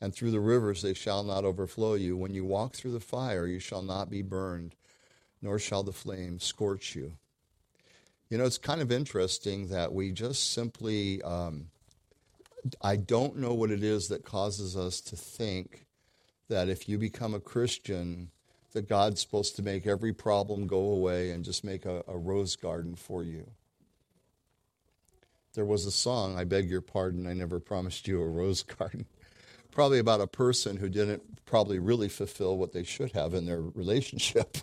and through the rivers they shall not overflow you. When you walk through the fire, you shall not be burned, nor shall the flame scorch you. You know, it's kind of interesting that we just simply, um, I don't know what it is that causes us to think that if you become a Christian, that God's supposed to make every problem go away and just make a, a rose garden for you. There was a song, I beg your pardon, I never promised you a rose garden probably about a person who didn't probably really fulfill what they should have in their relationship.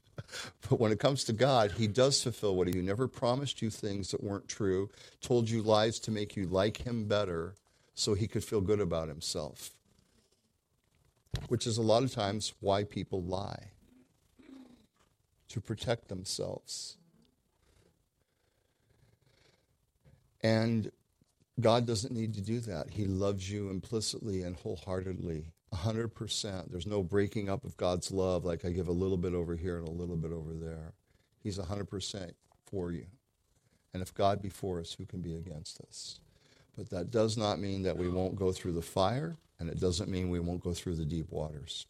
but when it comes to God, He does fulfill what He never promised you things that weren't true, told you lies to make you like Him better so He could feel good about Himself, which is a lot of times why people lie to protect themselves. And God doesn't need to do that. He loves you implicitly and wholeheartedly, 100%. There's no breaking up of God's love like I give a little bit over here and a little bit over there. He's 100% for you. And if God be for us, who can be against us? But that does not mean that we won't go through the fire, and it doesn't mean we won't go through the deep waters.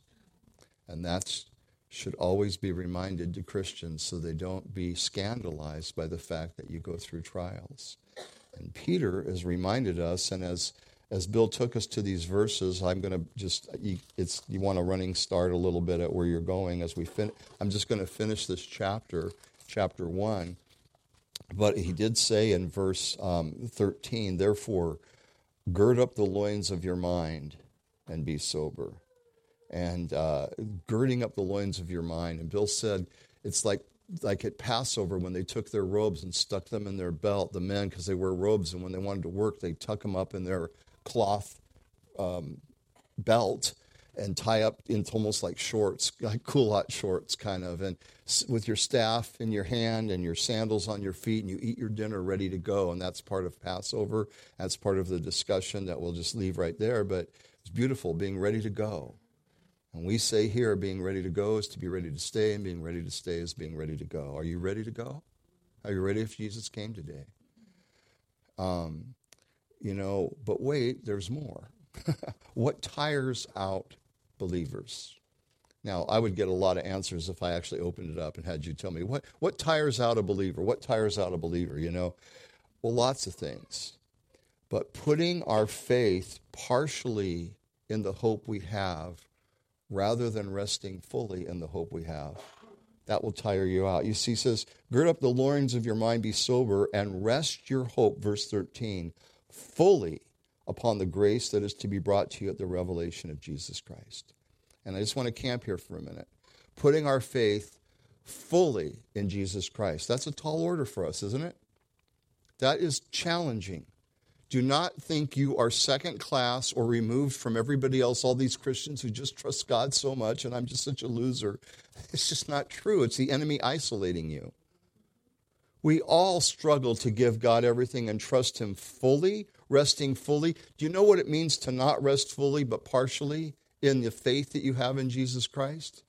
And that should always be reminded to Christians so they don't be scandalized by the fact that you go through trials. And Peter has reminded us, and as as Bill took us to these verses, I'm going to just you, it's you want a running start a little bit at where you're going as we fin. I'm just going to finish this chapter, chapter one. But he did say in verse um, 13, therefore, gird up the loins of your mind and be sober. And uh, girding up the loins of your mind. And Bill said, it's like like at Passover when they took their robes and stuck them in their belt, the men, because they wear robes, and when they wanted to work, they tuck them up in their cloth um, belt and tie up into almost like shorts, like culotte shorts, kind of, and with your staff in your hand and your sandals on your feet, and you eat your dinner ready to go. And that's part of Passover. That's part of the discussion that we'll just leave right there. But it's beautiful being ready to go. And we say here, being ready to go is to be ready to stay, and being ready to stay is being ready to go. Are you ready to go? Are you ready if Jesus came today? Um, you know, but wait, there's more. what tires out believers? Now, I would get a lot of answers if I actually opened it up and had you tell me what, what tires out a believer? What tires out a believer? You know, well, lots of things. But putting our faith partially in the hope we have rather than resting fully in the hope we have. That will tire you out. You see, he says, Gird up the loins of your mind, be sober, and rest your hope, verse 13, fully upon the grace that is to be brought to you at the revelation of Jesus Christ. And I just want to camp here for a minute. Putting our faith fully in Jesus Christ. That's a tall order for us, isn't it? That is challenging. Do not think you are second class or removed from everybody else, all these Christians who just trust God so much, and I'm just such a loser. It's just not true. It's the enemy isolating you. We all struggle to give God everything and trust Him fully, resting fully. Do you know what it means to not rest fully but partially in the faith that you have in Jesus Christ?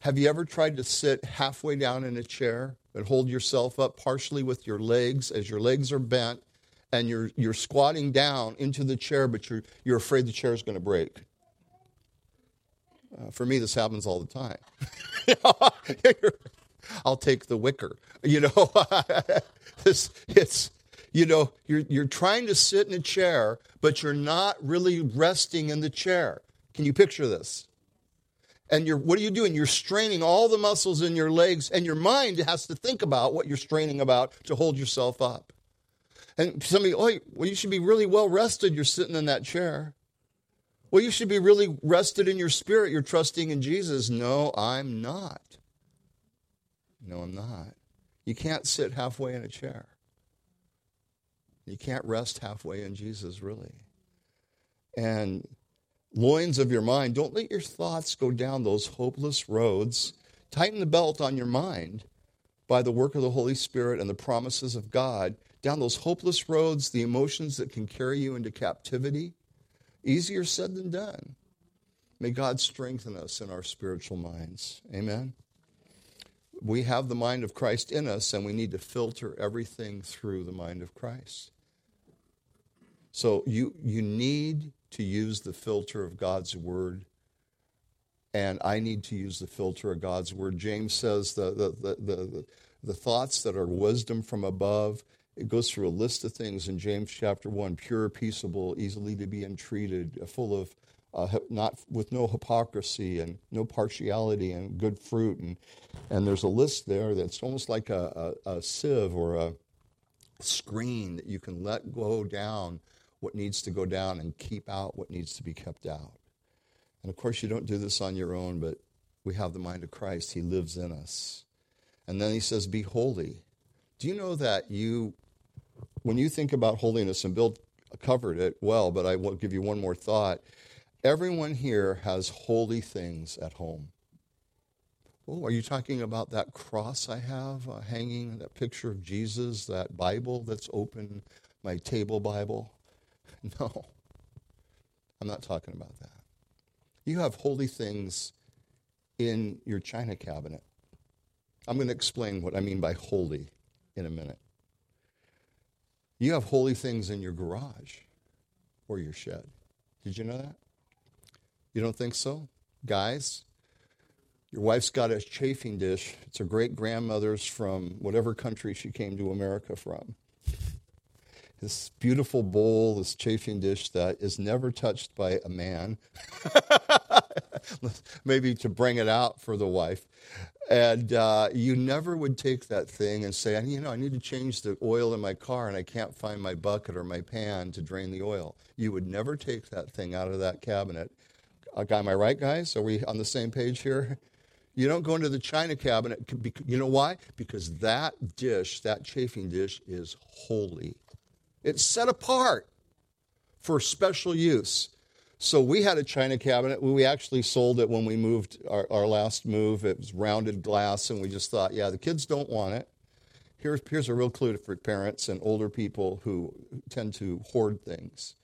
Have you ever tried to sit halfway down in a chair and hold yourself up partially with your legs as your legs are bent and you're, you're squatting down into the chair, but you're, you're afraid the chair is going to break. Uh, for me, this happens all the time. I'll take the wicker. You know, it's, it's, you know, you're, you're trying to sit in a chair, but you're not really resting in the chair. Can you picture this? And you're, what are you doing? You're straining all the muscles in your legs, and your mind has to think about what you're straining about to hold yourself up. And somebody, oh, well, you should be really well rested. You're sitting in that chair. Well, you should be really rested in your spirit. You're trusting in Jesus. No, I'm not. No, I'm not. You can't sit halfway in a chair. You can't rest halfway in Jesus, really. And loins of your mind, don't let your thoughts go down those hopeless roads. Tighten the belt on your mind by the work of the Holy Spirit and the promises of God down those hopeless roads, the emotions that can carry you into captivity. Easier said than done. May God strengthen us in our spiritual minds. Amen. We have the mind of Christ in us, and we need to filter everything through the mind of Christ. So you, you need to use the filter of God's word. And I need to use the filter of God's word. James says the, the, the, the, the thoughts that are wisdom from above, it goes through a list of things in James chapter 1 pure, peaceable, easily to be entreated, full of uh, not with no hypocrisy and no partiality and good fruit. And, and there's a list there that's almost like a, a, a sieve or a screen that you can let go down what needs to go down and keep out what needs to be kept out. And of course, you don't do this on your own, but we have the mind of Christ. He lives in us. And then he says, Be holy. Do you know that you, when you think about holiness, and Bill covered it well, but I will give you one more thought. Everyone here has holy things at home. Oh, are you talking about that cross I have uh, hanging, that picture of Jesus, that Bible that's open, my table Bible? No, I'm not talking about that. You have holy things in your china cabinet. I'm going to explain what I mean by holy in a minute. You have holy things in your garage or your shed. Did you know that? You don't think so? Guys, your wife's got a chafing dish. It's her great grandmother's from whatever country she came to America from. This beautiful bowl, this chafing dish that is never touched by a man. Maybe to bring it out for the wife. And uh, you never would take that thing and say, you know, I need to change the oil in my car and I can't find my bucket or my pan to drain the oil. You would never take that thing out of that cabinet am I right, guys? Are we on the same page here? You don't go into the china cabinet. You know why? Because that dish, that chafing dish, is holy. It's set apart for special use. So we had a china cabinet. We actually sold it when we moved our, our last move. It was rounded glass, and we just thought, yeah, the kids don't want it. Here's, here's a real clue for parents and older people who tend to hoard things.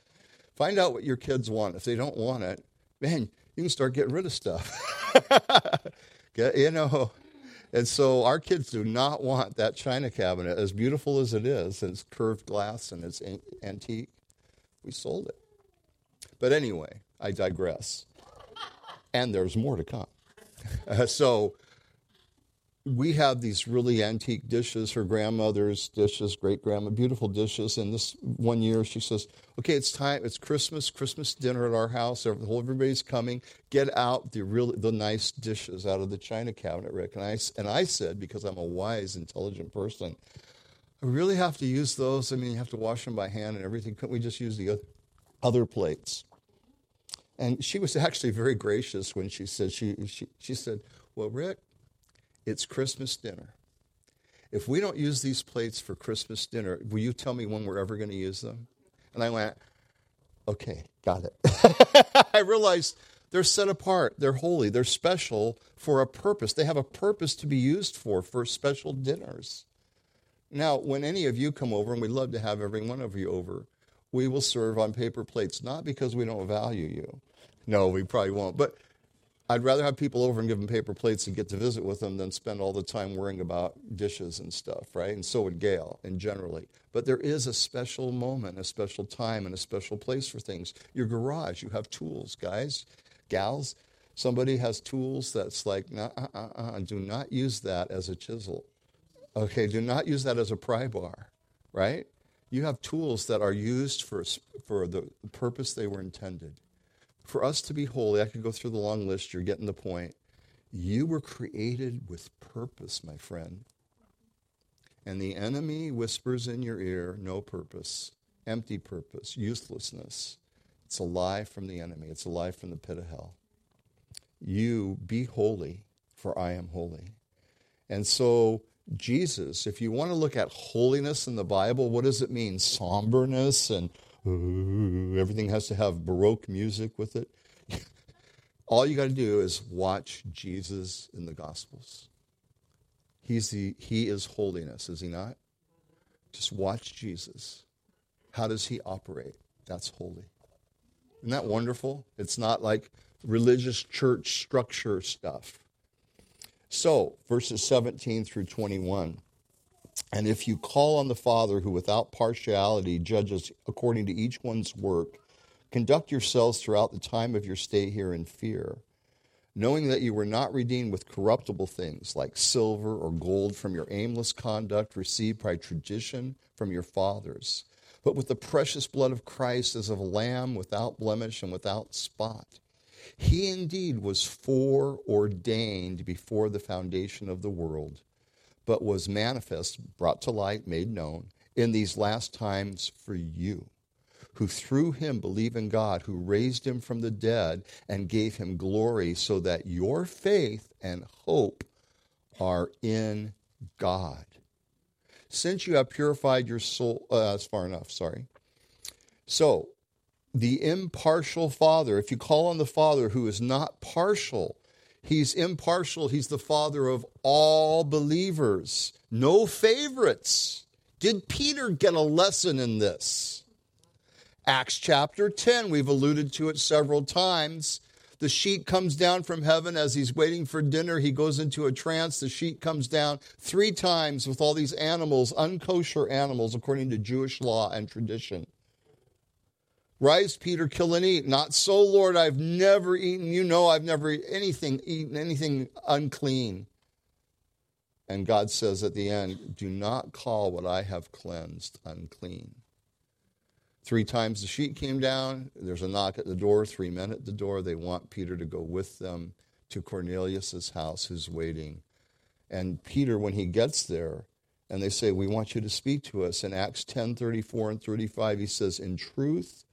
Find out what your kids want. If they don't want it, man, you can start getting rid of stuff. Get, you know, and so our kids do not want that china cabinet, as beautiful as it is, and it's curved glass and it's antique. We sold it. But anyway, I digress. And there's more to come. So we have these really antique dishes, her grandmother's dishes, great grandma, beautiful dishes. And this one year she says, Okay, it's time, it's Christmas, Christmas dinner at our house. Everybody's coming. Get out the really the nice dishes out of the china cabinet, Rick. And I, and I said, because I'm a wise, intelligent person, I really have to use those. I mean, you have to wash them by hand and everything. Couldn't we just use the other plates? And she was actually very gracious when she said, she, she, she said, Well, Rick, it's Christmas dinner. If we don't use these plates for Christmas dinner, will you tell me when we're ever going to use them? And I went, okay, got it. I realized they're set apart, they're holy, they're special for a purpose. They have a purpose to be used for, for special dinners. Now, when any of you come over, and we'd love to have every one of you over, we will serve on paper plates, not because we don't value you. No, we probably won't. But I'd rather have people over and give them paper plates and get to visit with them than spend all the time worrying about dishes and stuff, right? And so would Gail, and generally. But there is a special moment, a special time, and a special place for things. Your garage, you have tools, guys, gals. Somebody has tools that's like, nah, uh, uh, uh, do not use that as a chisel. Okay, do not use that as a pry bar, right? You have tools that are used for, for the purpose they were intended. For us to be holy, I could go through the long list, you're getting the point. You were created with purpose, my friend. And the enemy whispers in your ear, no purpose, empty purpose, uselessness. It's a lie from the enemy, it's a lie from the pit of hell. You be holy, for I am holy. And so, Jesus, if you want to look at holiness in the Bible, what does it mean? Somberness and everything has to have Baroque music with it. All you got to do is watch Jesus in the Gospels. He's the, he is holiness, is he not? Just watch Jesus. How does he operate? That's holy. Isn't that wonderful? It's not like religious church structure stuff. So, verses 17 through 21. And if you call on the Father who without partiality judges according to each one's work, Conduct yourselves throughout the time of your stay here in fear, knowing that you were not redeemed with corruptible things like silver or gold from your aimless conduct received by tradition from your fathers, but with the precious blood of Christ as of a lamb without blemish and without spot. He indeed was foreordained before the foundation of the world, but was manifest, brought to light, made known in these last times for you who through him believe in God, who raised him from the dead and gave him glory, so that your faith and hope are in God. Since you have purified your soul, uh, that's far enough, sorry. So, the impartial Father, if you call on the Father who is not partial, He's impartial. He's the Father of all believers. No favorites. Did Peter get a lesson in this? Acts chapter 10, we've alluded to it several times. The sheet comes down from heaven as he's waiting for dinner. He goes into a trance. The sheet comes down three times with all these animals, unkosher animals, according to Jewish law and tradition. Rise, Peter, kill and eat. Not so, Lord, I've never eaten. You know I've never anything eaten anything unclean. And God says at the end, Do not call what I have cleansed unclean. Three times the sheet came down. There's a knock at the door, three men at the door. They want Peter to go with them to Cornelius's house, who's waiting. And Peter, when he gets there, and they say, We want you to speak to us. In Acts 10 34 and 35, he says, In truth,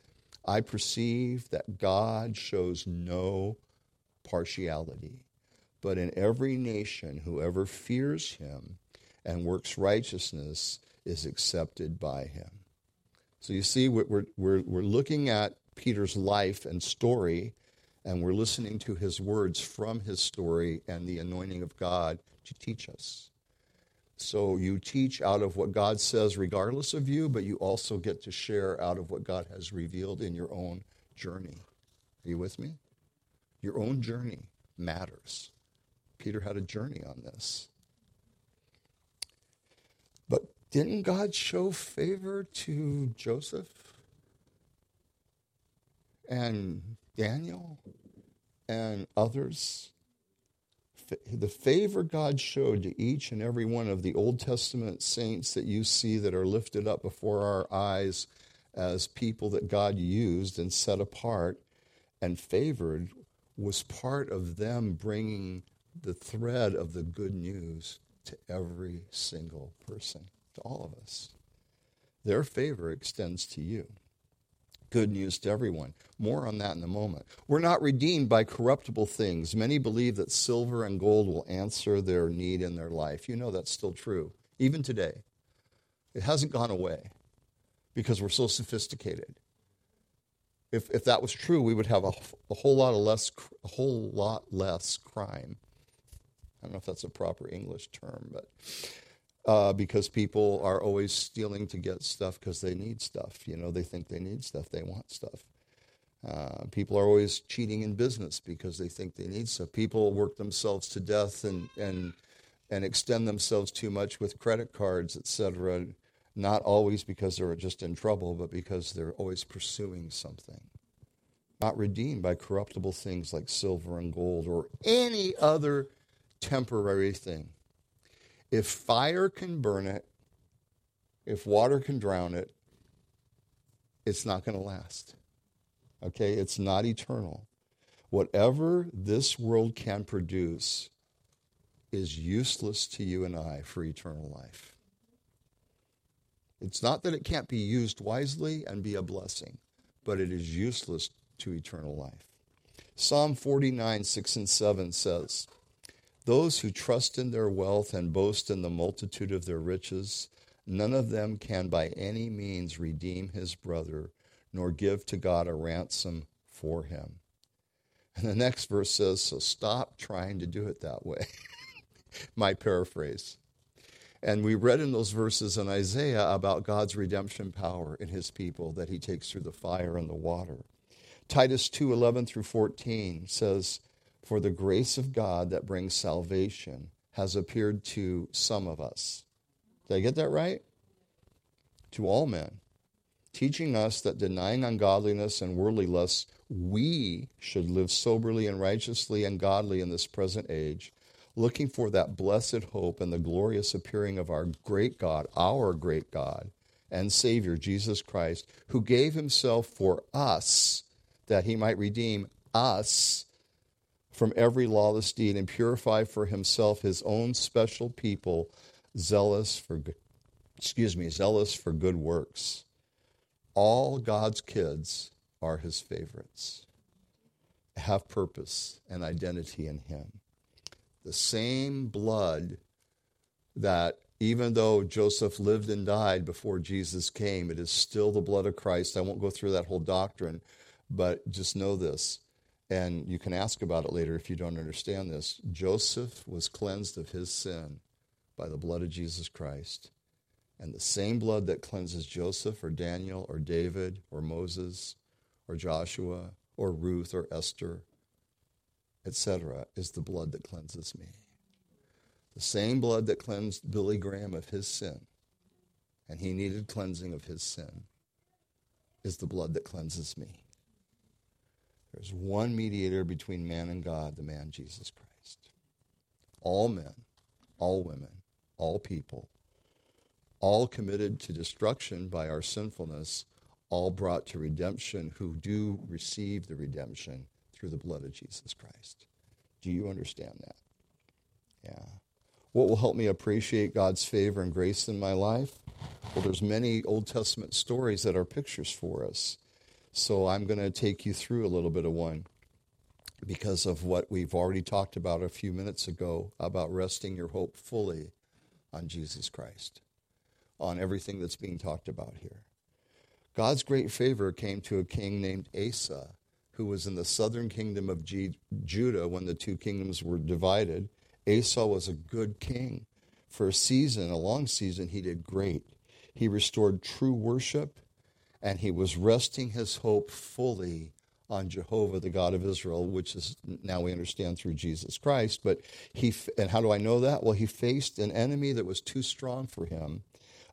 I perceive that God shows no partiality, but in every nation, whoever fears him and works righteousness is accepted by him. So you see, we're, we're, we're looking at Peter's life and story, and we're listening to his words from his story and the anointing of God to teach us. So you teach out of what God says, regardless of you, but you also get to share out of what God has revealed in your own journey. Are you with me? Your own journey matters. Peter had a journey on this. But didn't God show favor to Joseph and Daniel and others? The favor God showed to each and every one of the Old Testament saints that you see that are lifted up before our eyes as people that God used and set apart and favored was part of them bringing the thread of the good news to every single person to all of us. Their favor extends to you. Good news to everyone. More on that in a moment. We're not redeemed by corruptible things. Many believe that silver and gold will answer their need in their life. You know that's still true, even today. It hasn't gone away because we're so sophisticated. If, if that was true, we would have a, a whole lot of less a whole lot less crime. I don't know if that's a proper English term, but uh, because people are always stealing to get stuff because they need stuff. You know, they think they need stuff, they want stuff. Uh, people are always cheating in business because they think they need stuff. People work themselves to death and and and extend themselves too much with credit cards, etc. Not always because they're just in trouble, but because they're always pursuing something. Not redeemed by corruptible things like silver and gold or any other temporary thing if fire can burn it, if water can drown it, it's not going to last. Okay? It's not eternal. Whatever this world can produce is useless to you and I for eternal life. It's not that it can't be used wisely and be a blessing, but it is useless to eternal life. Psalm 49, 6 and 7 says, those who trust in their wealth and boast in the multitude of their riches, none of them can by any means redeem his brother, nor give to God a ransom for him. And the next verse says, So stop trying to do it that way. My paraphrase. And we read in those verses in Isaiah about God's redemption power in his people that he takes through the fire and the water. Titus 2 11 through 14 says, for the grace of God that brings salvation has appeared to some of us. Did I get that right? To all men. teaching us that denying ungodliness and worldly lusts, we should live soberly and righteously and godly in this present age, looking for that blessed hope and the glorious appearing of our great God, our great God and Savior, Jesus Christ, who gave himself for us that he might redeem us from every lawless deed and purify for himself his own special people, zealous for excuse me, zealous for good works. All God's kids are his favorites. Have purpose and identity in him. The same blood that even though Joseph lived and died before Jesus came, it is still the blood of Christ. I won't go through that whole doctrine, but just know this. And you can ask about it later if you don't understand this. Joseph was cleansed of his sin by the blood of Jesus Christ. And the same blood that cleanses Joseph or Daniel or David or Moses or Joshua or Ruth or Esther, etc., is the blood that cleanses me. The same blood that cleansed Billy Graham of his sin, and he needed cleansing of his sin, is the blood that cleanses me. There's one mediator between man and God, the man Jesus Christ. All men, all women, all people, all committed to destruction by our sinfulness, all brought to redemption who do receive the redemption through the blood of Jesus Christ. Do you understand that? Yeah. What will help me appreciate God's favor and grace in my life? Well, there's many Old Testament stories that are pictures for us. So I'm going to take you through a little bit of one because of what we've already talked about a few minutes ago about resting your hope fully on Jesus Christ, on everything that's being talked about here. God's great favor came to a king named Asa, who was in the southern kingdom of G- Judah when the two kingdoms were divided. Asa was a good king. For a season, a long season, he did great. He restored true worship and he was resting his hope fully on Jehovah, the God of Israel, which is now we understand through Jesus Christ. But he, and how do I know that? Well, he faced an enemy that was too strong for him.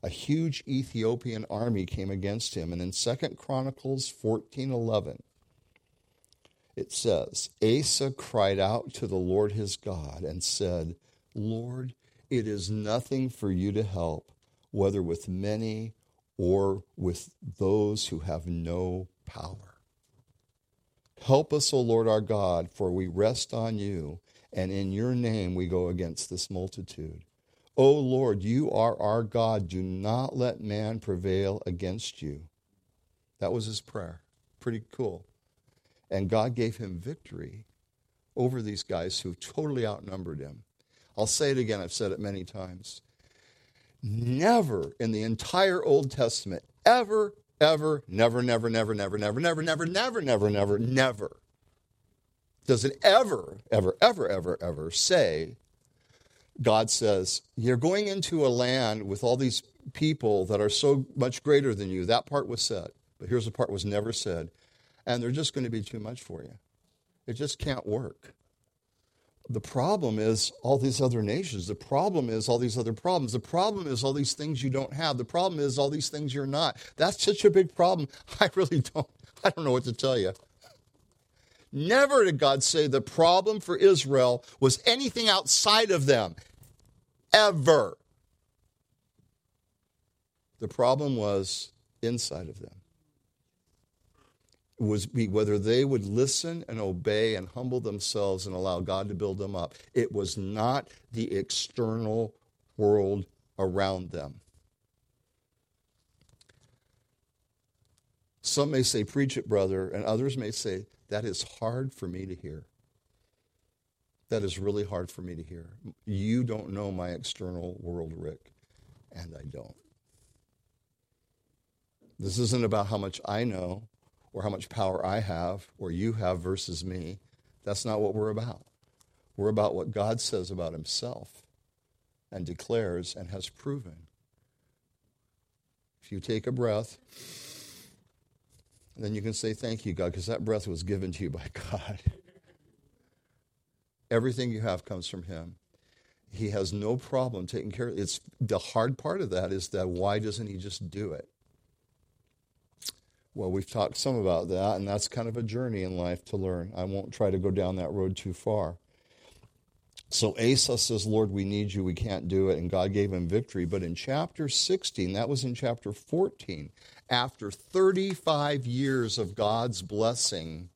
A huge Ethiopian army came against him, and in Second Chronicles fourteen eleven, it says, Asa cried out to the Lord his God and said, Lord, it is nothing for you to help, whether with many or with those who have no power. Help us, O Lord our God, for we rest on you, and in your name we go against this multitude. O Lord, you are our God. Do not let man prevail against you. That was his prayer. Pretty cool. And God gave him victory over these guys who totally outnumbered him. I'll say it again, I've said it many times. Never in the entire Old Testament, ever, ever, never, never, never, never, never, never, never, never, never, never, never does it ever, ever, ever, ever, ever say, God says, You're going into a land with all these people that are so much greater than you. That part was said. But here's the part was never said. And they're just going to be too much for you. It just can't work. The problem is all these other nations. The problem is all these other problems. The problem is all these things you don't have. The problem is all these things you're not. That's such a big problem. I really don't I don't know what to tell you. Never did God say the problem for Israel was anything outside of them. Ever. The problem was inside of them was be whether they would listen and obey and humble themselves and allow God to build them up. It was not the external world around them. Some may say, Preach it, brother, and others may say, That is hard for me to hear. That is really hard for me to hear. You don't know my external world, Rick, and I don't. This isn't about how much I know or how much power I have or you have versus me. That's not what we're about. We're about what God says about himself and declares and has proven. If you take a breath, then you can say, Thank you, God, because that breath was given to you by God. Everything you have comes from Him. He has no problem taking care of it. It's the hard part of that is that why doesn't He just do it? Well, we've talked some about that, and that's kind of a journey in life to learn. I won't try to go down that road too far. So Asa says, Lord, we need you. We can't do it. And God gave him victory. But in chapter 16, that was in chapter 14, after 35 years of God's blessing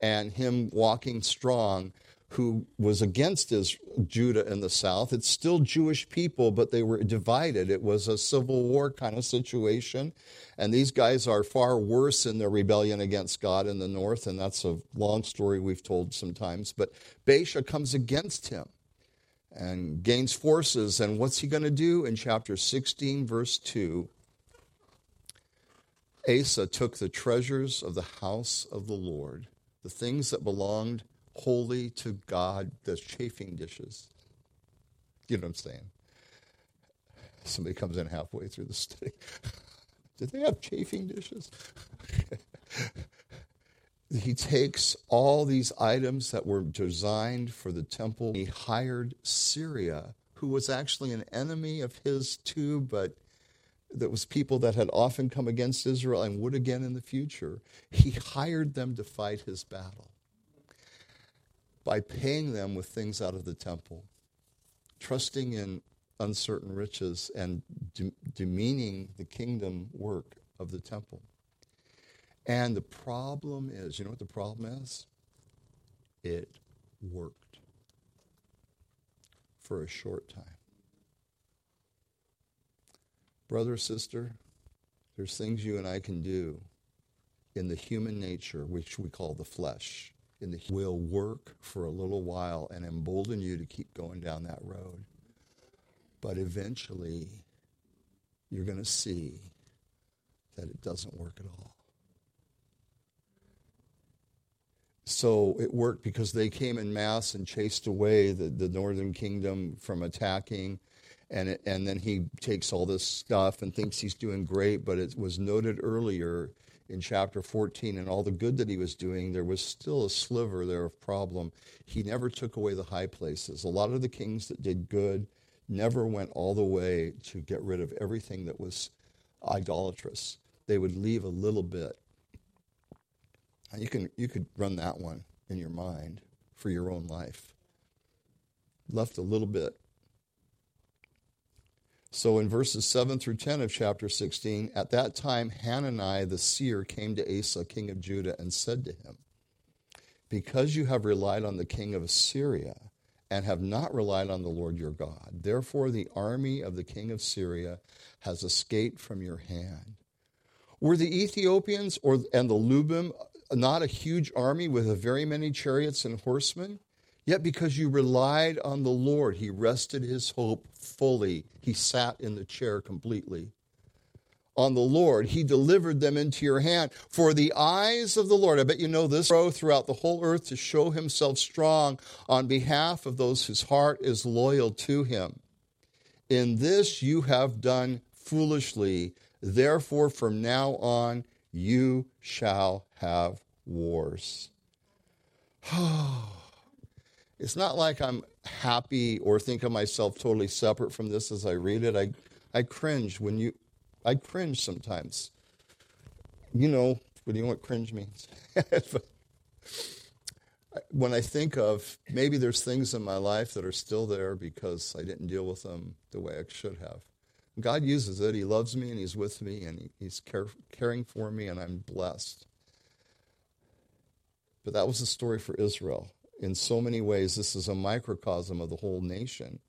and him walking strong, who was against his Judah in the south. It's still Jewish people, but they were divided. It was a civil war kind of situation. And these guys are far worse in their rebellion against God in the north, and that's a long story we've told sometimes. But Baasha comes against him and gains forces. And what's he going to do? In chapter 16, verse 2, Asa took the treasures of the house of the Lord, the things that belonged holy to God, the chafing dishes. You know what I'm saying? Somebody comes in halfway through the study. Did they have chafing dishes? he takes all these items that were designed for the temple. He hired Syria, who was actually an enemy of his too, but that was people that had often come against Israel and would again in the future. He hired them to fight his battle by paying them with things out of the temple, trusting in uncertain riches, and de- demeaning the kingdom work of the temple. And the problem is you know what the problem is? It worked for a short time. Brother, sister, there's things you and I can do in the human nature, which we call the flesh in the will work for a little while and embolden you to keep going down that road. But eventually, you're going to see that it doesn't work at all. So it worked because they came in mass and chased away the, the northern kingdom from attacking. And, it, and then he takes all this stuff and thinks he's doing great, but it was noted earlier in chapter 14 and all the good that he was doing, there was still a sliver there of problem. He never took away the high places. A lot of the kings that did good never went all the way to get rid of everything that was idolatrous. They would leave a little bit. And you can you could run that one in your mind for your own life. Left a little bit so in verses 7 through 10 of chapter 16, at that time Hanani the seer came to Asa, king of Judah, and said to him, Because you have relied on the king of Assyria and have not relied on the Lord your God, therefore the army of the king of Syria has escaped from your hand. Were the Ethiopians or, and the Lubim not a huge army with a very many chariots and horsemen? Yet because you relied on the Lord, he rested his hope fully. He sat in the chair completely. On the Lord, he delivered them into your hand. For the eyes of the Lord, I bet you know this, grow throughout the whole earth to show himself strong on behalf of those whose heart is loyal to him. In this you have done foolishly. Therefore, from now on, you shall have wars. Oh. It's not like I'm happy or think of myself totally separate from this as I read it. I, I cringe when you, I cringe sometimes. You know, you know what cringe means? when I think of maybe there's things in my life that are still there because I didn't deal with them the way I should have. God uses it. He loves me and He's with me and He's care, caring for me, and I'm blessed. But that was the story for Israel in so many ways, this is a microcosm of the whole nation.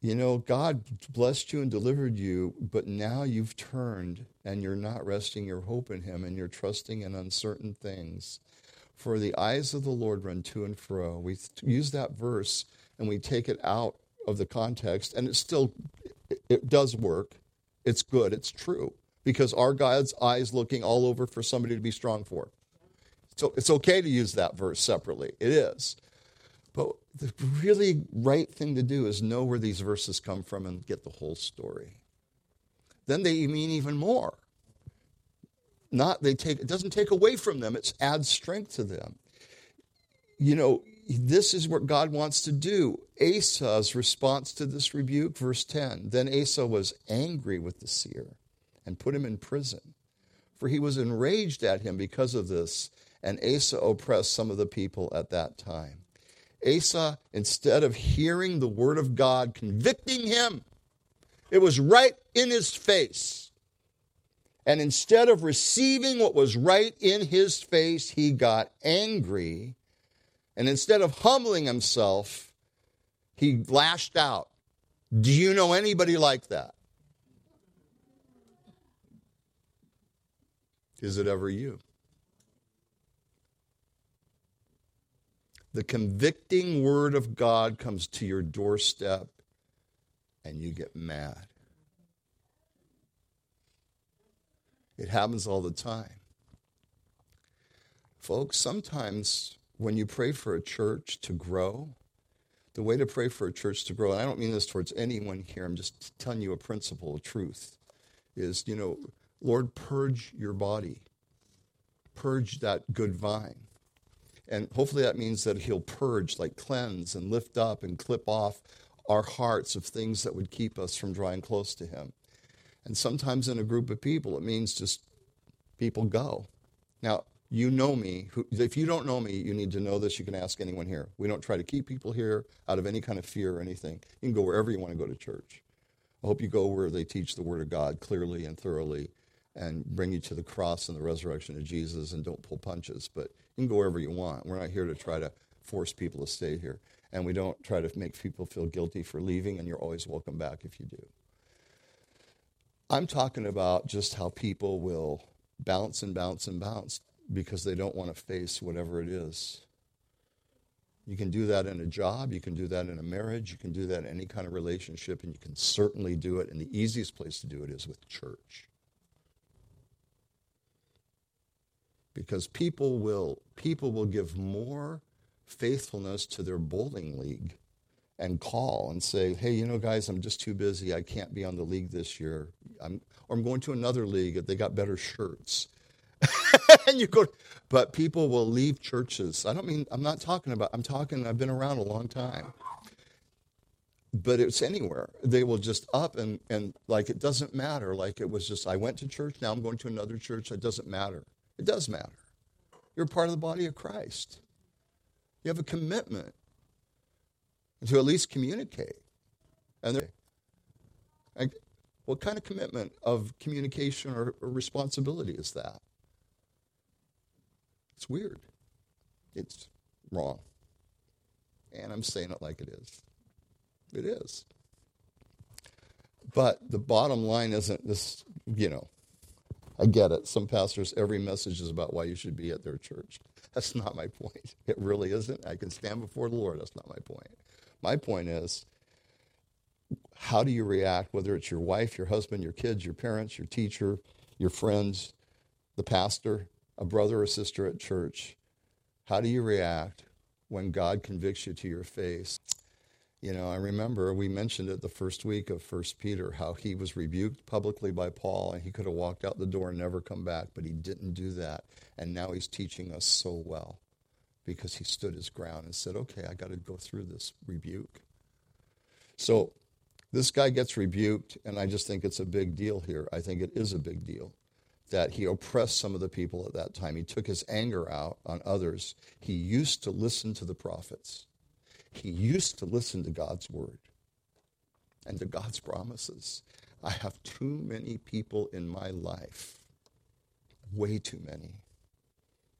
You know, God blessed you and delivered you, but now you've turned and you're not resting your hope in Him and you're trusting in uncertain things. For the eyes of the Lord run to and fro. We use that verse and we take it out of the context, and it still it does work. It's good. It's true because our God's eyes looking all over for somebody to be strong for. So it's okay to use that verse separately. It is. But the really right thing to do is know where these verses come from and get the whole story. Then they mean even more. Not they take it doesn't take away from them, it adds strength to them. You know, this is what God wants to do. Asa's response to this rebuke, verse 10. Then Asa was angry with the seer and put him in prison for he was enraged at him because of this. And Asa oppressed some of the people at that time. Asa, instead of hearing the word of God convicting him, it was right in his face. And instead of receiving what was right in his face, he got angry. And instead of humbling himself, he lashed out. Do you know anybody like that? Is it ever you? The convicting word of God comes to your doorstep and you get mad. It happens all the time. Folks, sometimes when you pray for a church to grow, the way to pray for a church to grow, and I don't mean this towards anyone here, I'm just telling you a principle, a truth, is, you know, Lord, purge your body, purge that good vine. And hopefully that means that He'll purge, like cleanse and lift up and clip off our hearts of things that would keep us from drawing close to Him. And sometimes in a group of people, it means just people go. Now, you know me. If you don't know me, you need to know this. You can ask anyone here. We don't try to keep people here out of any kind of fear or anything. You can go wherever you want to go to church. I hope you go where they teach the Word of God clearly and thoroughly and bring you to the cross and the resurrection of Jesus and don't pull punches. But you can go wherever you want. We're not here to try to force people to stay here. And we don't try to make people feel guilty for leaving, and you're always welcome back if you do. I'm talking about just how people will bounce and bounce and bounce because they don't want to face whatever it is. You can do that in a job, you can do that in a marriage, you can do that in any kind of relationship, and you can certainly do it. And the easiest place to do it is with church. Because people will people will give more faithfulness to their bowling league and call and say, hey, you know, guys, I'm just too busy. I can't be on the league this year. I'm, or I'm going to another league. They got better shirts. and you go, but people will leave churches. I don't mean, I'm not talking about, I'm talking, I've been around a long time. But it's anywhere. They will just up and, and like it doesn't matter. Like it was just, I went to church, now I'm going to another church. It doesn't matter. It does matter. You're part of the body of Christ. You have a commitment to at least communicate. And what kind of commitment of communication or, or responsibility is that? It's weird. It's wrong. And I'm saying it like it is. It is. But the bottom line isn't this, you know, I get it. Some pastors, every message is about why you should be at their church. That's not my point. It really isn't. I can stand before the Lord. That's not my point. My point is, how do you react, whether it's your wife, your husband, your kids, your parents, your teacher, your friends, the pastor, a brother or sister at church? How do you react when God convicts you to your face? You know, I remember we mentioned it the first week of First Peter, how he was rebuked publicly by Paul and he could have walked out the door and never come back, but he didn't do that. And now he's teaching us so well because he stood his ground and said, okay, I got to go through this rebuke. So this guy gets rebuked, and I just think it's a big deal here. I think it is a big deal that he oppressed some of the people at that time. He took his anger out on others. He used to listen to the prophets, he used to listen to God's word and to God's promises. I have too many people in my life, way too many,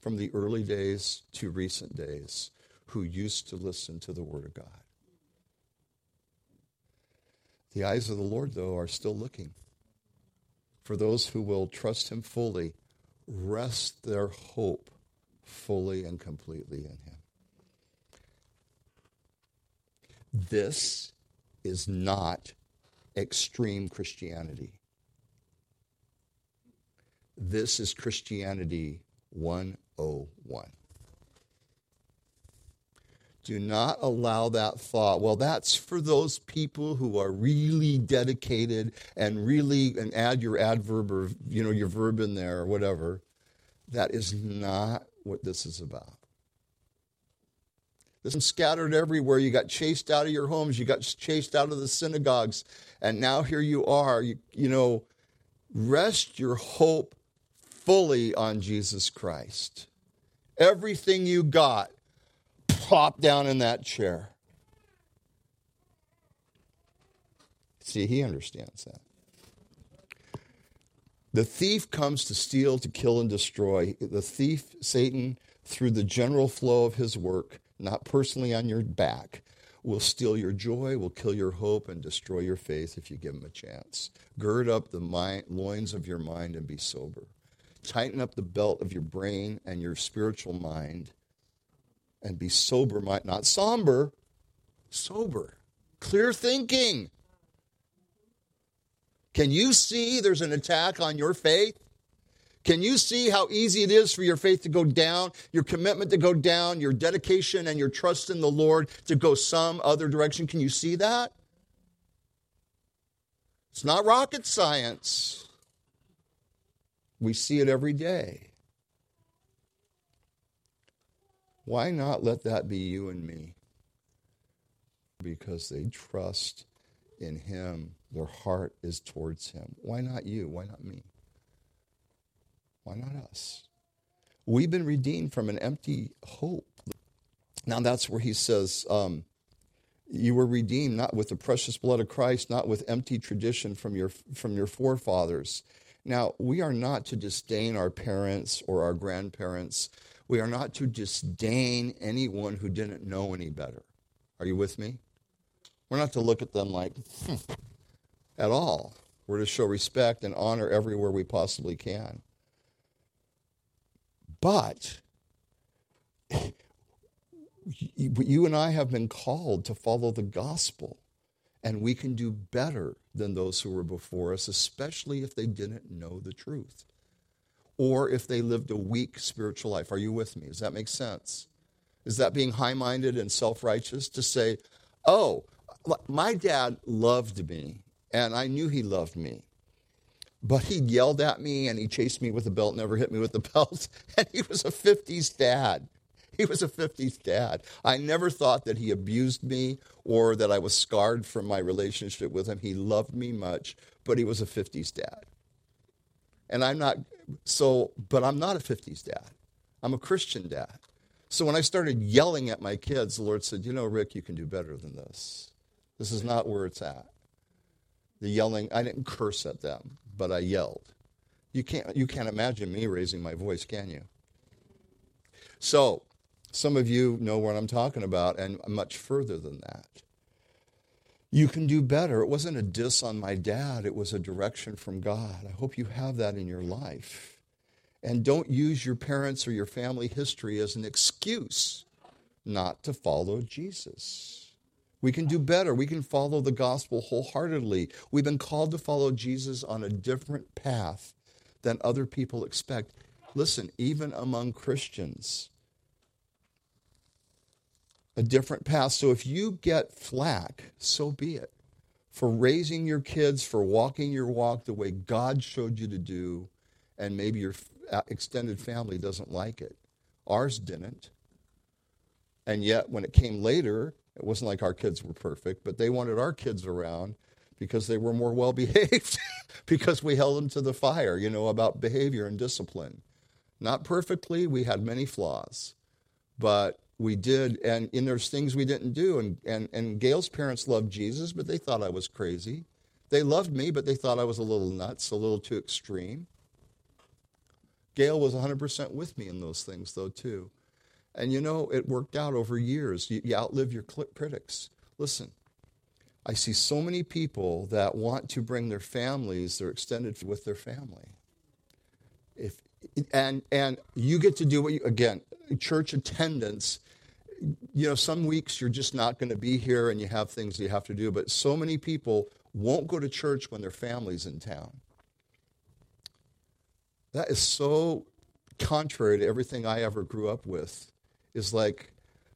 from the early days to recent days who used to listen to the Word of God. The eyes of the Lord, though, are still looking for those who will trust Him fully, rest their hope fully and completely in Him. This is not extreme Christianity. This is Christianity 101. Do not allow that thought, well, that's for those people who are really dedicated and really, and add your adverb or, you know, your verb in there or whatever. That is not what this is about. This is scattered everywhere. You got chased out of your homes. You got chased out of the synagogues. And now here you are. You, you know, rest your hope fully on Jesus Christ. Everything you got, plop down in that chair. See, he understands that. The thief comes to steal, to kill, and destroy. The thief, Satan, through the general flow of his work, not personally on your back, will steal your joy, will kill your hope, and destroy your faith if you give him a chance. Gird up the mind, loins of your mind and be sober. Tighten up the belt of your brain and your spiritual mind and be sober, not somber, sober. Clear thinking. Can you see there's an attack on your faith? Can you see how easy it is for your faith to go down, your commitment to go down, your dedication and your trust in the Lord to go some other direction? Can you see that? It's not rocket science. We see it every day. Why not let that be you and me? Because they trust in Him, their heart is towards Him. Why not you? Why not me? Why not us? We've been redeemed from an empty hope. Now that's where he says, um, you were redeemed not with the precious blood of Christ, not with empty tradition from your from your forefathers. Now, we are not to disdain our parents or our grandparents. We are not to disdain anyone who didn't know any better. Are you with me? We're not to look at them like, hmm, at all. We're to show respect and honor everywhere we possibly can. But you and I have been called to follow the gospel, and we can do better than those who were before us, especially if they didn't know the truth or if they lived a weak spiritual life. Are you with me? Does that make sense? Is that being high minded and self righteous to say, oh, my dad loved me, and I knew he loved me, but he yelled at me and he chased me with a belt, never hit me with the belt. And he was a 50s dad. He was a 50s dad. I never thought that he abused me or that I was scarred from my relationship with him. He loved me much, but he was a 50s dad. And I'm not, so, but I'm not a 50s dad. I'm a Christian dad. So when I started yelling at my kids, the Lord said, You know, Rick, you can do better than this. This is not where it's at. The yelling, I didn't curse at them but I yelled. You can't, you can't imagine me raising my voice, can you? So, some of you know what I'm talking about, and much further than that. You can do better. It wasn't a diss on my dad, it was a direction from God. I hope you have that in your life. And don't use your parents or your family history as an excuse not to follow Jesus. We can do better. We can follow the gospel wholeheartedly. We've been called to follow Jesus on a different path than other people expect. Listen, even among Christians, a different path. So if you get flack, so be it. For raising your kids, for walking your walk the way God showed you to do, and maybe your extended family doesn't like it. Ours didn't. And yet, when it came later, it wasn't like our kids were perfect, but they wanted our kids around because they were more well behaved, because we held them to the fire, you know, about behavior and discipline. Not perfectly, we had many flaws, but we did, and, and there's things we didn't do. And, and, and Gail's parents loved Jesus, but they thought I was crazy. They loved me, but they thought I was a little nuts, a little too extreme. Gail was 100% with me in those things, though, too. And you know, it worked out over years. You, you outlive your critics. Listen, I see so many people that want to bring their families, their extended with their family. If and and you get to do what you again, church attendance. You know, some weeks you're just not going to be here and you have things you have to do, but so many people won't go to church when their family's in town. That is so contrary to everything I ever grew up with is like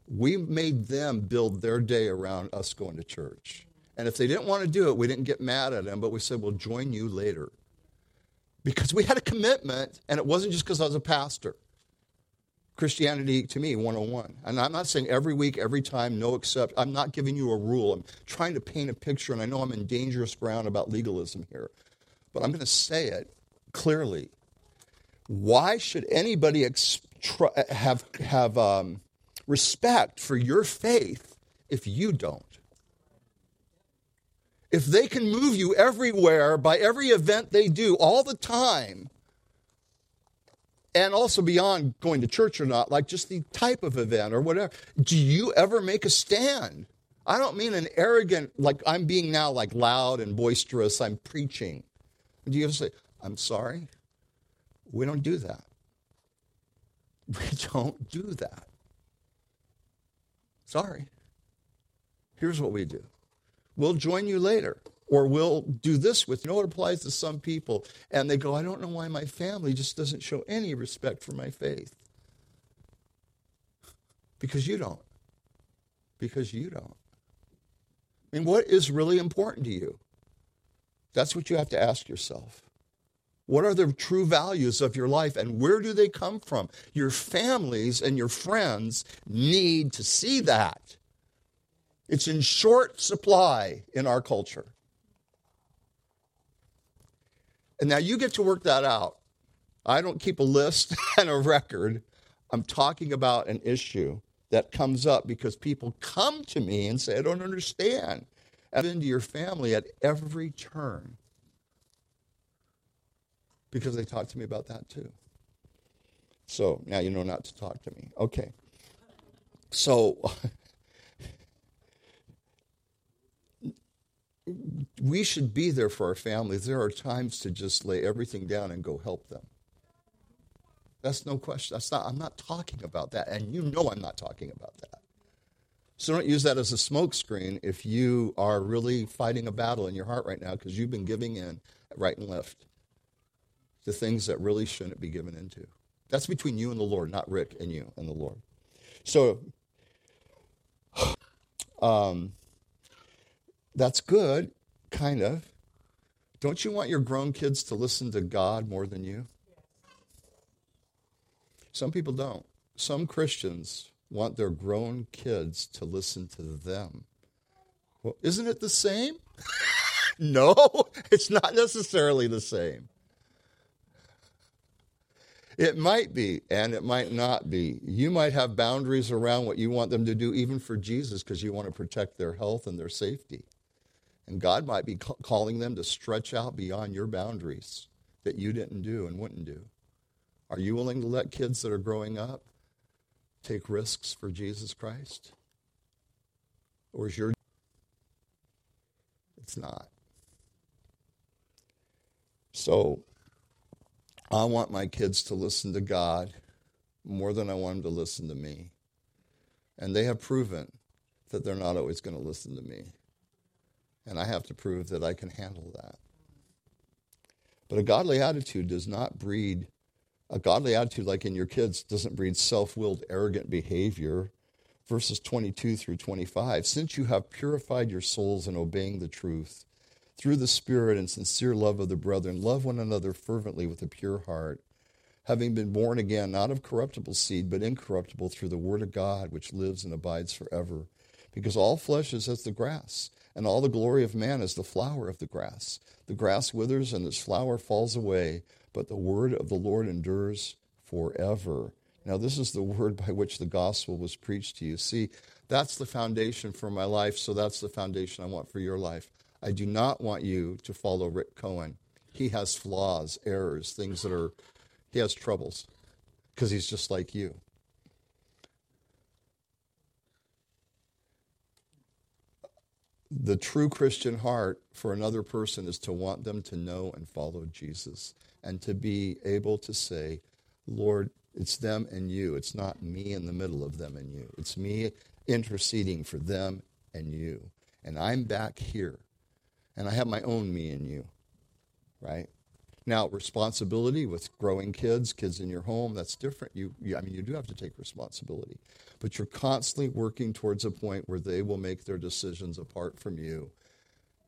we made them build their day around us going to church. And if they didn't want to do it, we didn't get mad at them, but we said, we'll join you later. Because we had a commitment, and it wasn't just because I was a pastor. Christianity to me 101. And I'm not saying every week, every time, no except. I'm not giving you a rule. I'm trying to paint a picture, and I know I'm in dangerous ground about legalism here. But I'm going to say it clearly Why should anybody have, have um, respect for your faith if you don't? If they can move you everywhere by every event they do all the time, and also beyond going to church or not, like just the type of event or whatever, do you ever make a stand? I don't mean an arrogant, like I'm being now like loud and boisterous, I'm preaching. Do you ever say, I'm sorry? We don't do that. We don't do that. Sorry. Here's what we do we'll join you later. Or we'll do this with, you know, it applies to some people. And they go, I don't know why my family just doesn't show any respect for my faith. Because you don't. Because you don't. I mean, what is really important to you? That's what you have to ask yourself. What are the true values of your life and where do they come from? Your families and your friends need to see that. It's in short supply in our culture. And now you get to work that out. I don't keep a list and a record. I'm talking about an issue that comes up because people come to me and say, I don't understand. And into your family at every turn. Because they talked to me about that too. So now you know not to talk to me. Okay. So we should be there for our families. There are times to just lay everything down and go help them. That's no question. That's not I'm not talking about that. And you know I'm not talking about that. So don't use that as a smokescreen if you are really fighting a battle in your heart right now because you've been giving in right and left to things that really shouldn't be given into. That's between you and the Lord, not Rick and you and the Lord. So um, that's good, kind of. Don't you want your grown kids to listen to God more than you? Some people don't. Some Christians want their grown kids to listen to them. Well, isn't it the same? no, it's not necessarily the same. It might be, and it might not be. You might have boundaries around what you want them to do, even for Jesus, because you want to protect their health and their safety. And God might be calling them to stretch out beyond your boundaries that you didn't do and wouldn't do. Are you willing to let kids that are growing up take risks for Jesus Christ? Or is your. It's not. So, I want my kids to listen to God more than I want them to listen to me. And they have proven that they're not always going to listen to me. And I have to prove that I can handle that. But a godly attitude does not breed, a godly attitude like in your kids doesn't breed self willed, arrogant behavior. Verses 22 through 25 Since you have purified your souls in obeying the truth, through the Spirit and sincere love of the brethren, love one another fervently with a pure heart, having been born again, not of corruptible seed, but incorruptible through the Word of God, which lives and abides forever. Because all flesh is as the grass and all the glory of man is the flower of the grass. The grass withers and its flower falls away, but the word of the Lord endures forever. Now, this is the word by which the gospel was preached to you. See, that's the foundation for my life, so that's the foundation I want for your life. I do not want you to follow Rick Cohen. He has flaws, errors, things that are, he has troubles because he's just like you. the true Christian heart for another person is to want them to know and follow Jesus and to be able to say, Lord, it's them and you. It's not me in the middle of them and you. It's me interceding for them and you. And I'm back here. And I have my own me and you, right? Now, responsibility with growing kids, kids in your home, that's different. You, you, I mean, you do have to take responsibility, but you're constantly working towards a point where they will make their decisions apart from you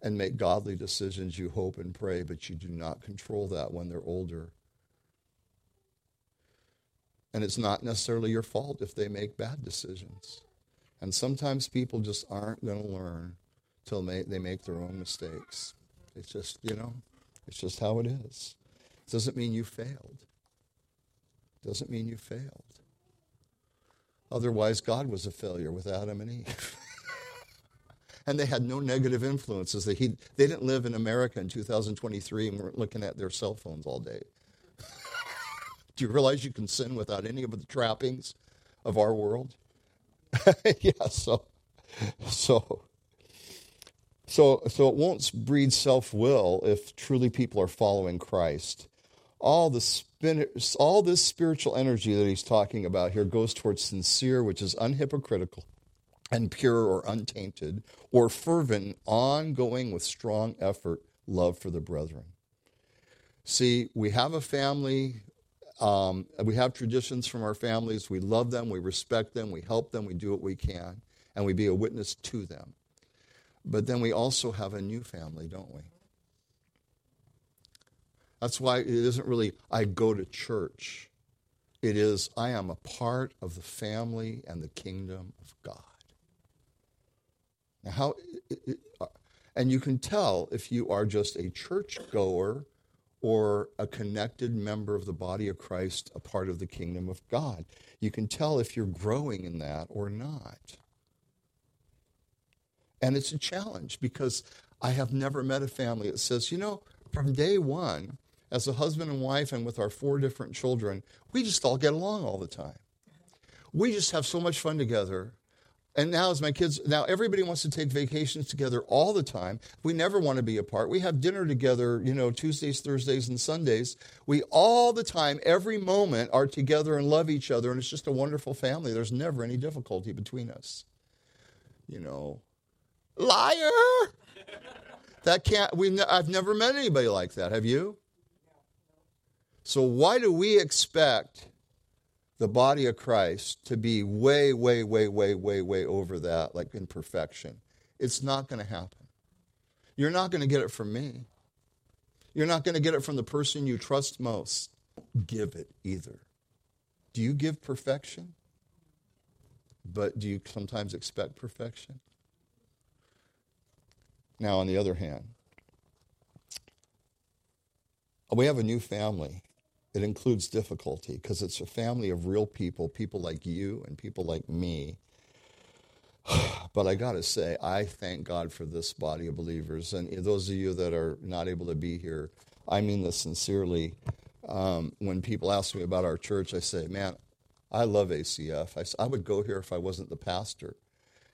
and make godly decisions, you hope and pray, but you do not control that when they're older. And it's not necessarily your fault if they make bad decisions. And sometimes people just aren't going to learn till they make their own mistakes. It's just, you know. It's just how it is. It doesn't mean you failed. It Doesn't mean you failed. Otherwise, God was a failure with Adam and Eve. and they had no negative influences. They, he, they didn't live in America in 2023 and weren't looking at their cell phones all day. Do you realize you can sin without any of the trappings of our world? yeah, so, so, so, so it won't breed self will if truly people are following Christ. All the spin, all this spiritual energy that he's talking about here goes towards sincere, which is unhypocritical and pure or untainted, or fervent, ongoing with strong effort, love for the brethren. See, we have a family, um, we have traditions from our families. We love them, we respect them, we help them, we do what we can, and we be a witness to them. But then we also have a new family, don't we? That's why it isn't really, I go to church. It is, I am a part of the family and the kingdom of God. Now, how, and you can tell if you are just a church goer or a connected member of the body of Christ, a part of the kingdom of God. You can tell if you're growing in that or not. And it's a challenge because I have never met a family that says, you know, from day one, as a husband and wife and with our four different children, we just all get along all the time. We just have so much fun together. And now, as my kids, now everybody wants to take vacations together all the time. We never want to be apart. We have dinner together, you know, Tuesdays, Thursdays, and Sundays. We all the time, every moment, are together and love each other, and it's just a wonderful family. There's never any difficulty between us. You know, liar! That can't, we, I've never met anybody like that. Have you? So, why do we expect the body of Christ to be way, way, way, way, way, way over that, like in perfection. It's not going to happen. You're not going to get it from me. You're not going to get it from the person you trust most. Give it either. Do you give perfection? But do you sometimes expect perfection? Now, on the other hand, we have a new family it includes difficulty because it's a family of real people, people like you and people like me. But I got to say, I thank God for this body of believers. And those of you that are not able to be here, I mean this sincerely. Um, when people ask me about our church, I say, man, I love ACF. I, I would go here if I wasn't the pastor.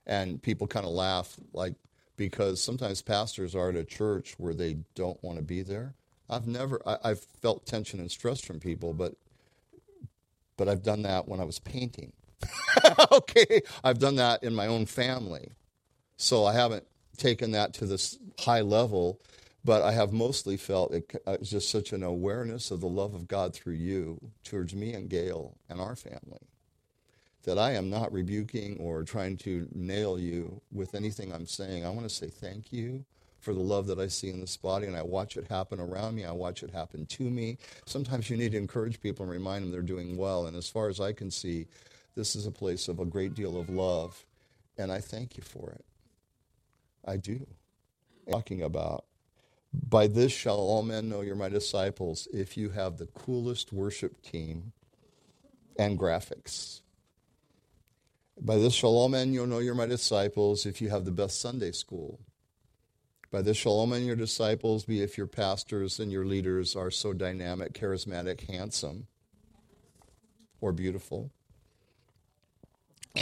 And people kind of laugh, like, because sometimes pastors are at a church where they don't want to be there. I've never I, have felt tension and stress from people, but but I've done that when I was painting. okay, I've done that in my own family, so I haven't taken that to this high level, but I have mostly felt it, uh, it's just such an awareness of the love of God through you towards me and Gail and our family that I am not rebuking or trying to nail you with anything I'm saying. I want to say thank you for the love that I see in this body, and I watch it happen around me. I watch it happen to me. Sometimes you need to encourage people and remind them they're doing well. And as far as I can see, this is a place of a great deal of love, and I thank you for it. I do. Talking about, by this shall all men know you're my disciples if you have the coolest worship team and graphics. By this shall all men know you're my disciples if you have the best Sunday school by this shall all men your disciples be if your pastors and your leaders are so dynamic, charismatic, handsome, or beautiful.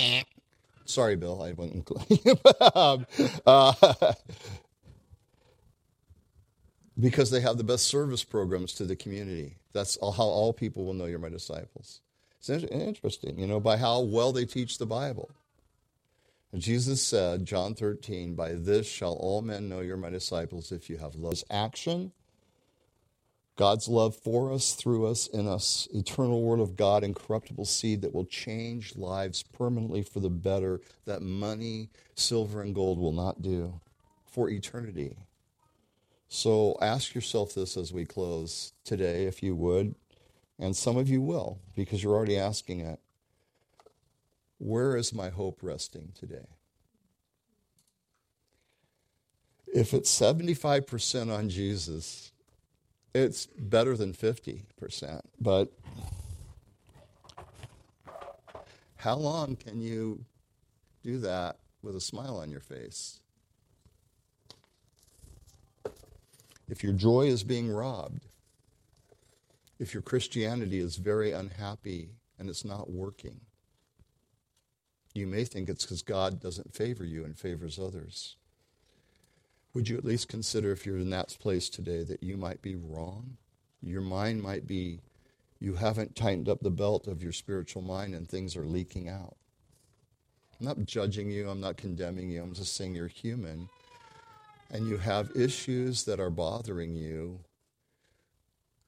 Sorry, Bill, I wasn't. um, uh, because they have the best service programs to the community. That's how all people will know you're my disciples. It's interesting, you know, by how well they teach the Bible. And Jesus said, John 13, By this shall all men know you're my disciples if you have love. Action, God's love for us, through us, in us, eternal word of God, incorruptible seed that will change lives permanently for the better, that money, silver, and gold will not do for eternity. So ask yourself this as we close today, if you would. And some of you will, because you're already asking it. Where is my hope resting today? If it's 75% on Jesus, it's better than 50%. But how long can you do that with a smile on your face? If your joy is being robbed, if your Christianity is very unhappy and it's not working, you may think it's because God doesn't favor you and favors others. Would you at least consider, if you're in that place today, that you might be wrong? Your mind might be, you haven't tightened up the belt of your spiritual mind and things are leaking out. I'm not judging you, I'm not condemning you, I'm just saying you're human and you have issues that are bothering you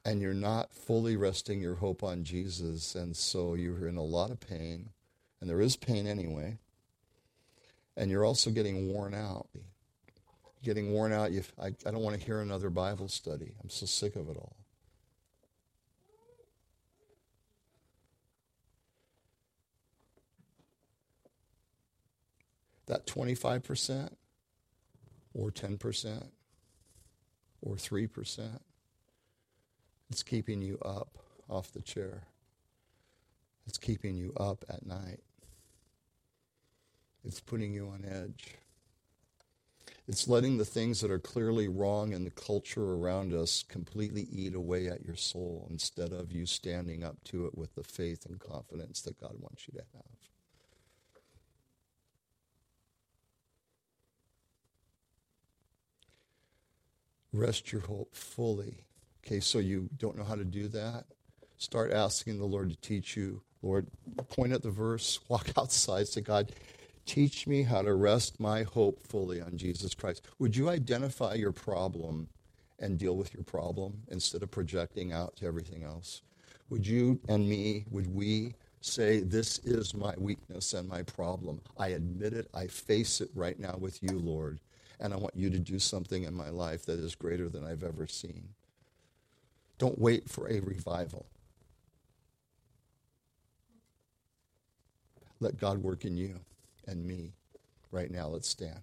and you're not fully resting your hope on Jesus, and so you're in a lot of pain, and there is pain anyway, and you're also getting worn out. Getting worn out, you, I, I don't want to hear another Bible study. I'm so sick of it all. That 25%, or 10% or 3%. It's keeping you up off the chair. It's keeping you up at night. It's putting you on edge. It's letting the things that are clearly wrong in the culture around us completely eat away at your soul instead of you standing up to it with the faith and confidence that God wants you to have. Rest your hope fully. Okay, so you don't know how to do that? Start asking the Lord to teach you. Lord, point at the verse, walk outside, say, God, teach me how to rest my hope fully on Jesus Christ. Would you identify your problem and deal with your problem instead of projecting out to everything else? Would you and me, would we say, This is my weakness and my problem? I admit it. I face it right now with you, Lord and I want you to do something in my life that is greater than I've ever seen. Don't wait for a revival. Let God work in you and me right now. Let's stand.